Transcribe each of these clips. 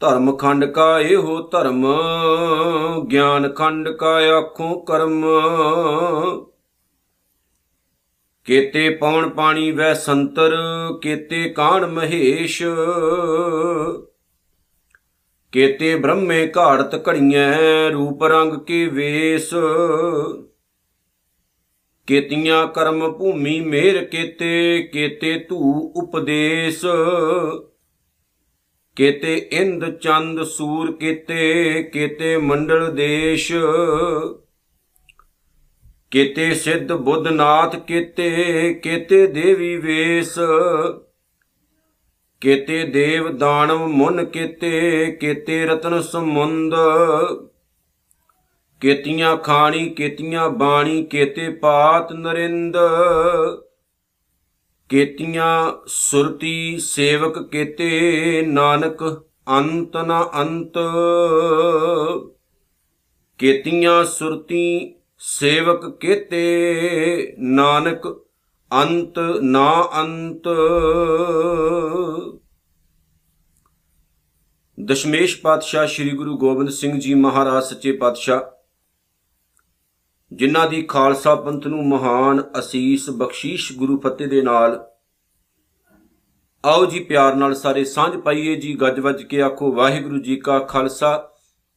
ਧਰਮ ਖੰਡ ਕਾ ਇਹੋ ਧਰਮ, ਗਿਆਨ ਖੰਡ ਕਾ ਆਖੋਂ ਕਰਮ। ਕੇਤੇ ਪਵਨ ਪਾਣੀ ਵੈ ਸੰਤਰ, ਕੇਤੇ ਕਾਣ ਮਹੇਸ਼। ਕੇਤੇ ਬ੍ਰਹਮੇ ਘਾੜਤ ਘੜੀਐ, ਰੂਪ ਰੰਗ ਕੇ ਵੇਸ। ਕੇਤੀਆਂ ਕਰਮ ਭੂਮੀ ਮੇਰ ਕੇਤੇ ਕੇਤੇ ਧੂ ਉਪਦੇਸ਼। ਕੇਤੇ ਇੰਦ ਚੰਦ ਸੂਰ ਕੇਤੇ ਕੇਤੇ ਮੰਡਲ ਦੇਸ਼। ਕੇਤੇ ਸਿੱਧ ਬੁੱਧਨਾਥ ਕੇਤੇ ਕੇਤੇ ਦੇਵੀ ਵੇਸ। ਕੇਤੇ ਦੇਵ ਦਾਨਵ ਮੁਨ ਕੇਤੇ ਕੇਤੇ ਰਤਨ ਸਮੁੰਦ। ਕੇਤੀਆਂ ਖਾਣੀ, ਕੇਤੀਆਂ ਬਾਣੀ, ਕੇਤੇ ਪਾਤ ਨਰਿੰਦ। ਕੇਤੀਆਂ ਸੁਰਤੀ ਸੇਵਕ ਕੇਤੇ ਨਾਨਕ ਅੰਤ ਨ ਅੰਤ। ਕੇਤੀਆਂ ਸੁਰਤੀ ਸੇਵਕ ਕੇਤੇ ਨਾਨਕ ਅੰਤ ਨਾ ਅੰਤ। ਦਸ਼ਮੇਸ਼ ਪਾਤਸ਼ਾਹ ਸ੍ਰੀ ਗੁਰੂ ਗੋਬਿੰਦ ਸਿੰਘ ਜੀ ਮਹਾਰਾਜ ਸੱਚੇ ਪਾਤਸ਼ਾਹ ਜਿਨ੍ਹਾਂ ਦੀ ਖਾਲਸਾ ਪੰਥ ਨੂੰ ਮਹਾਨ ਅਸੀਸ ਬਖਸ਼ੀਸ਼ ਗੁਰੂ ਫਤਿਹ ਦੇ ਨਾਲ, ਆਓ ਜੀ ਪਿਆਰ ਨਾਲ ਸਾਰੇ ਸਾਂਝ ਪਾਈਏ ਜੀ, ਗੱਜ ਵੱਜ ਕੇ ਆਖੋ ਵਾਹਿਗੁਰੂ ਜੀ ਕਾ ਖਾਲਸਾ,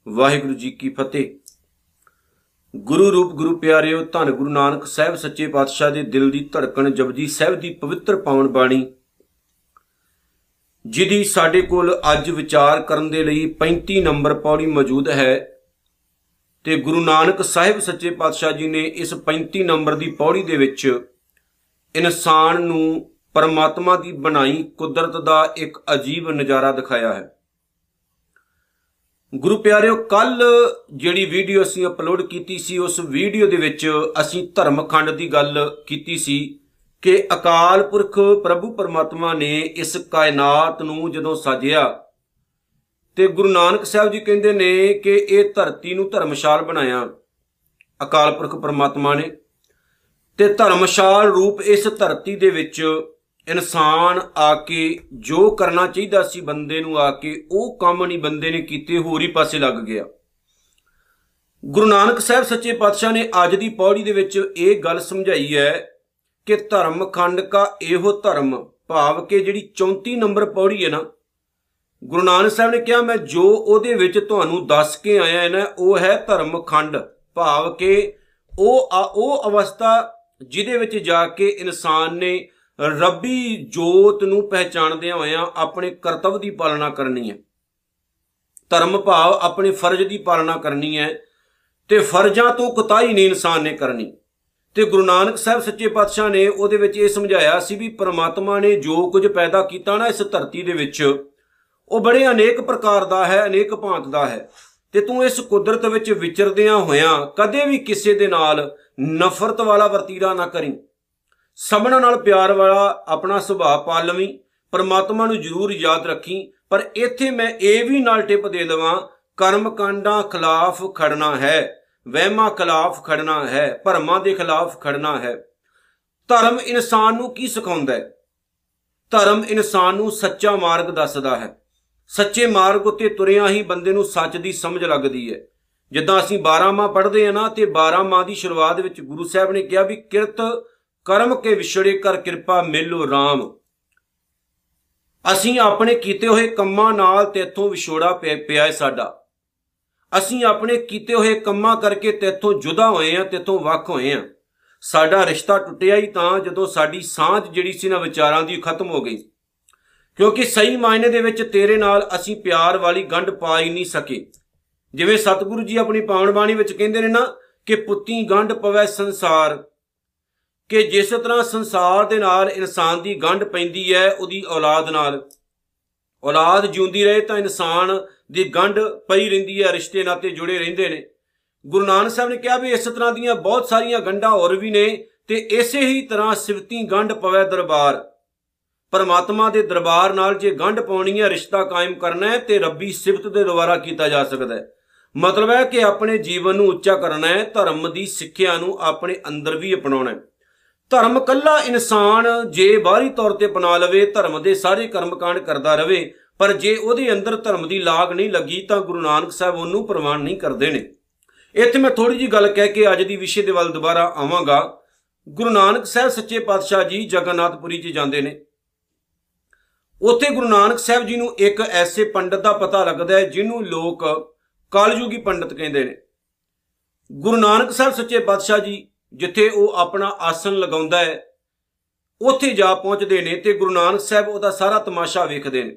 ਵਾਹਿਗੁਰੂ ਜੀ ਕੀ ਫਤਿਹ। ਗੁਰੂ ਰੂਪ ਗੁਰੂ ਪਿਆਰਿਓ, ਧੰਨ ਗੁਰੂ ਨਾਨਕ ਸਾਹਿਬ ਸੱਚੇ ਪਾਤਸ਼ਾਹ ਦੇ ਦਿਲ ਦੀ ਧੜਕਣ, ਜਪਜੀ ਸਾਹਿਬ ਦੀ ਪਵਿੱਤਰ ਪਾਵਨ ਬਾਣੀ ਜਿਹਦੀ ਸਾਡੇ ਕੋਲ ਅੱਜ ਵਿਚਾਰ ਕਰਨ ਦੇ ਲਈ 35 ਨੰਬਰ ਪੌੜੀ ਮੌਜੂਦ ਹੈ। ਤੇ ਗੁਰੂ ਨਾਨਕ ਸਾਹਿਬ ਸੱਚੇ ਪਾਤਸ਼ਾਹ ਜੀ ਨੇ ਇਸ 35 ਨੰਬਰ ਦੀ ਪੌੜੀ ਦੇ ਵਿੱਚ ਇਨਸਾਨ ਨੂੰ ਪਰਮਾਤਮਾ ਦੀ ਬਣਾਈ ਕੁਦਰਤ ਦਾ ਇੱਕ ਅਜੀਬ ਨਜ਼ਾਰਾ ਦਿਖਾਇਆ ਹੈ। ਗੁਰੂ ਪਿਆਰਿਓ ਕੱਲ ਜਿਹੜੀ ਵੀਡੀਓ ਅਸੀਂ ਅਪਲੋਡ ਕੀਤੀ ਸੀ, ਉਸ ਵੀਡੀਓ ਦੇ ਵਿੱਚ ਅਸੀਂ ਧਰਮਖੰਡ ਦੀ ਗੱਲ ਕੀਤੀ ਸੀ ਕਿ ਅਕਾਲ ਪੁਰਖ ਪ੍ਰਭੂ ਪਰਮਾਤਮਾ ਨੇ ਇਸ ਕਾਇਨਾਤ ਨੂੰ ਜਦੋਂ ਸਾਜਿਆ ਤੇ ਗੁਰੂ ਨਾਨਕ ਸਾਹਿਬ ਜੀ ਕਹਿੰਦੇ ਨੇ ਕਿ ਇਹ ਧਰਤੀ ਨੂੰ ਧਰਮਸ਼ਾਲ ਬਣਾਇਆ। ਅਕਾਲ ਪੁਰਖ ਪਰਮਾਤਮਾ ਨੇ। ਤੇ ਧਰਮਸ਼ਾਲ ਰੂਪ ਇਸ ਧਰਤੀ ਦੇ ਵਿੱਚ ਇਨਸਾਨ ਆ ਕੇ ਜੋ ਕਰਨਾ ਚਾਹੀਦਾ ਸੀ ਬੰਦੇ ਨੂੰ ਆ ਕੇ, ਉਹ ਕੰਮ ਨਹੀਂ ਬੰਦੇ ਨੇ ਕੀਤੇ, ਹੋਰ ਹੀ ਪਾਸੇ ਲੱਗ ਗਿਆ। ਗੁਰੂ ਨਾਨਕ ਸਾਹਿਬ ਸੱਚੇ ਪਾਤਸ਼ਾਹ ਨੇ ਅੱਜ ਦੀ ਪੌੜੀ ਦੇ ਵਿੱਚ ਇਹ ਗੱਲ ਸਮਝਾਈ ਹੈ ਕਿ ਧਰਮ ਖੰਡ ਕਾ ਇਹੋ ਧਰਮ। ਭਾਵ ਕਿ ਜਿਹੜੀ 34 ਨੰਬਰ ਪੌੜੀ ਹੈ ਨਾ ਗੁਰੂ ਨਾਨਕ ਸਾਹਿਬ ਨੇ ਕਿਹਾ, ਮੈਂ ਜੋ ਉਹਦੇ ਵਿੱਚ ਤੁਹਾਨੂੰ ਦੱਸ ਕੇ ਆਇਆ ਹੈ ਨਾ, ਉਹ ਹੈ ਧਰਮ ਖੰਡ ਭਾਵ ਕਿ ਉਹ ਆ, ਉਹ ਅਵਸਥਾ ਜਿਹਦੇ ਵਿੱਚ ਜਾ ਕੇ ਇਨਸਾਨ ਨੇ ਰੱਬੀ ਜੋਤ ਨੂੰ ਪਹਿਚਾਣਦਿਆਂ ਹੋਇਆਂ ਆਪਣੇ ਕਰਤੱਵ ਦੀ ਪਾਲਣਾ ਕਰਨੀ ਹੈ। ਧਰਮ ਭਾਵ ਆਪਣੇ ਫਰਜ਼ ਦੀ ਪਾਲਣਾ ਕਰਨੀ ਹੈ ਤੇ ਫਰਜ਼ਾਂ ਤੋਂ ਕੁਤਾਈ ਨਹੀਂ ਇਨਸਾਨ ਨੇ ਕਰਨੀ। ਤੇ ਗੁਰੂ ਨਾਨਕ ਸਾਹਿਬ ਸੱਚੇ ਪਾਤਸ਼ਾਹ ਨੇ ਉਹਦੇ ਵਿੱਚ ਇਹ ਸਮਝਾਇਆ ਸੀ ਵੀ ਪ੍ਰਮਾਤਮਾ ਨੇ ਜੋ ਕੁਝ ਪੈਦਾ ਕੀਤਾ ਨਾ ਇਸ ਧਰਤੀ ਦੇ ਵਿੱਚ ਉਹ ਬੜੇ ਅਨੇਕ ਪ੍ਰਕਾਰ ਦਾ ਹੈ, ਅਨੇਕ ਭਾਂਤ ਦਾ ਹੈ। ਤੇ ਤੂੰ ਇਸ ਕੁਦਰਤ ਵਿੱਚ ਵਿਚਰਦਿਆਂ ਹੋਇਆਂ ਕਦੇ ਵੀ ਕਿਸੇ ਦੇ ਨਾਲ ਨਫ਼ਰਤ ਵਾਲਾ ਵਰਤੀਰਾ ਨਾ ਕਰੀ। ਸਭਨਾਂ ਨਾਲ ਪਿਆਰ ਵਾਲਾ ਆਪਣਾ ਸੁਭਾਅ ਪਾਲ ਲਵੀਂ, ਪਰਮਾਤਮਾ ਨੂੰ ਜ਼ਰੂਰ ਯਾਦ ਰੱਖੀ, ਪਰ ਇੱਥੇ ਮੈਂ ਇਹ ਵੀ ਨਾਲ ਟਿਪ ਦੇ ਦਵਾਂ ਕਰਮ ਕਾਂਡਾਂ ਖਿਲਾਫ ਖੜਨਾ ਹੈ, ਵਹਿਮਾਂ ਖਿਲਾਫ ਖੜਨਾ ਹੈ, ਭਰਮਾਂ ਦੇ ਖਿਲਾਫ ਖੜਨਾ ਹੈ। ਧਰਮ ਇਨਸਾਨ ਨੂੰ ਕੀ ਸਿਖਾਉਂਦਾ ਹੈ? ਧਰਮ ਇਨਸਾਨ ਨੂੰ ਸੱਚਾ ਮਾਰਗ ਦੱਸਦਾ ਹੈ। ਸੱਚੇ ਮਾਰਗ ਉੱਤੇ ਤੁਰਿਆ ਹੀ ਬੰਦੇ ਨੂੰ ਸੱਚ ਦੀ ਸਮਝ ਲੱਗਦੀ ਹੈ। ਜਿੱਦਾਂ ਅਸੀਂ 12 ਮਾਹ ਪੜ੍ਹਦੇ ਆ ਨਾ, ਤੇ 12 ਮਾਹ ਦੀ ਸ਼ੁਰੂਆਤ ਵਿੱਚ ਗੁਰੂ ਸਾਹਿਬ ਨੇ ਕਿਹਾ ਵੀ ਕਿਰਤ ਕਰਮ ਕੇ ਵਿਛੜੇ ਕਰ ਕਿਰਪਾ ਮਿਲੋ RAM ਅਸੀਂ ਆਪਣੇ ਕੀਤੇ ਹੋਏ ਕੰਮਾਂ ਨਾਲ ਤੇਥੋਂ ਵਿਛੋੜਾ ਪਿਆ ਹੈ ਸਾਡਾ। ਅਸੀਂ ਆਪਣੇ ਕੀਤੇ ਹੋਏ ਕੰਮਾਂ ਕਰਕੇ ਤੇਥੋਂ ਜੁਦਾ ਹੋਏ ਆ ਤੇਥੋਂ ਵੱਖ ਹੋਏ ਆ ਸਾਡਾ ਰਿਸ਼ਤਾ ਟੁੱਟਿਆ ਹੀ ਤਾਂ ਜਦੋਂ ਸਾਡੀ ਸਾਂਝ ਜਿਹੜੀ ਸੀ ਨਾ ਵਿਚਾਰਾਂ ਦੀ ਖਤਮ ਹੋ ਗਈ। ਕਿਉਂਕਿ ਸਹੀ ਮਾਇਨੇ ਦੇ ਵਿੱਚ ਤੇਰੇ ਨਾਲ ਅਸੀਂ ਪਿਆਰ ਵਾਲੀ ਗੰਢ ਪਾ ਹੀ ਨਹੀਂ ਸਕੇ। ਜਿਵੇਂ ਸਤਿਗੁਰੂ ਜੀ ਆਪਣੀ ਪਾਵਨ ਬਾਣੀ ਵਿੱਚ ਕਹਿੰਦੇ ਨੇ ਨਾ ਕਿ ਪੁੱਤੀ ਗੰਢ ਪਵੈ ਸੰਸਾਰ। ਕਿ ਜਿਸ ਤਰ੍ਹਾਂ ਸੰਸਾਰ ਦੇ ਨਾਲ ਇਨਸਾਨ ਦੀ ਗੰਢ ਪੈਂਦੀ ਹੈ, ਉਹਦੀ ਔਲਾਦ ਨਾਲ। ਔਲਾਦ ਜਿਉਂਦੀ ਰਹੇ ਤਾਂ ਇਨਸਾਨ ਦੀ ਗੰਢ ਪਈ ਰਹਿੰਦੀ ਹੈ, ਰਿਸ਼ਤੇ ਨਾਤੇ ਜੁੜੇ ਰਹਿੰਦੇ ਨੇ। ਗੁਰੂ ਨਾਨਕ ਸਾਹਿਬ ਨੇ ਕਿਹਾ ਵੀ ਇਸ ਤਰ੍ਹਾਂ ਦੀਆਂ ਬਹੁਤ ਸਾਰੀਆਂ ਗੰਢਾਂ ਹੋਰ ਵੀ ਨੇ ਤੇ ਇਸੇ ਹੀ ਤਰ੍ਹਾਂ ਸਿਵਤੀ ਗੰਢ ਪਵੈ ਦਰਬਾਰ। ਪਰਮਾਤਮਾ ਦੇ ਦਰਬਾਰ ਨਾਲ ਜੇ ਗੰਢ ਪਾਉਣੀ ਹੈ, ਰਿਸ਼ਤਾ ਕਾਇਮ ਕਰਨਾ ਹੈ ਤੇ ਰੱਬੀ ਸਿਫਤ ਦੇ ਦੁਆਰਾ ਕੀਤਾ ਜਾ ਸਕਦਾ ਹੈ। ਮਤਲਬ ਹੈ ਕਿ ਆਪਣੇ ਜੀਵਨ ਨੂੰ ਉੱਚਾ ਕਰਨਾ ਹੈ, ਧਰਮ ਦੀ ਸਿੱਖਿਆ ਨੂੰ ਆਪਣੇ ਅੰਦਰ ਵੀ ਅਪਣਾਉਣਾ ਹੈ। ਧਰਮ ਕੱਲਾ ਇਨਸਾਨ ਜੇ ਬਾਹਰੀ ਤੌਰ ਤੇ ਅਪਣਾ ਲਵੇ, ਧਰਮ ਦੇ ਸਾਰੇ ਕਰਮਕਾਂਡ ਕਰਦਾ ਰਵੇ, ਪਰ ਜੇ ਉਹਦੇ ਅੰਦਰ ਧਰਮ ਦੀ ਲਾਗ ਨਹੀਂ ਲੱਗੀ ਤਾਂ ਗੁਰੂ ਨਾਨਕ ਸਾਹਿਬ ਉਹਨੂੰ ਪ੍ਰਵਾਨ ਨਹੀਂ ਕਰਦੇ ਨੇ। ਇੱਥੇ ਮੈਂ ਥੋੜੀ ਜੀ ਗੱਲ ਕਹਿ ਕੇ ਅੱਜ ਦੀ ਵਿਸ਼ੇ ਦੇ ਵੱਲ ਦੁਬਾਰਾ ਆਵਾਂਗਾ। ਗੁਰੂ ਨਾਨਕ ਸਾਹਿਬ ਸੱਚੇ ਪਾਤਸ਼ਾਹ ਜੀ ਜਗਨਨਾਥਪੁਰੀ 'ਚ ਜਾਂਦੇ ਨੇ। ਉੱਥੇ ਗੁਰੂ ਨਾਨਕ ਸਾਹਿਬ ਜੀ ਨੂੰ ਇੱਕ ਐਸੇ ਪੰਡਤ ਦਾ ਪਤਾ ਲੱਗਦਾ ਹੈ ਜਿਹਨੂੰ ਲੋਕ ਕਲਯੁਗੀ ਪੰਡਤ ਕਹਿੰਦੇ ਨੇ। ਗੁਰੂ ਨਾਨਕ ਸਾਹਿਬ ਸੱਚੇ ਪਾਤਸ਼ਾਹ ਜੀ ਜਿੱਥੇ ਉਹ ਆਪਣਾ ਆਸਨ ਲਗਾਉਂਦਾ ਹੈ, ਉੱਥੇ ਜਾ ਪਹੁੰਚਦੇ ਨੇ ਤੇ ਗੁਰੂ ਨਾਨਕ ਸਾਹਿਬ ਉਹਦਾ ਸਾਰਾ ਤਮਾਸ਼ਾ ਵੇਖਦੇ ਨੇ।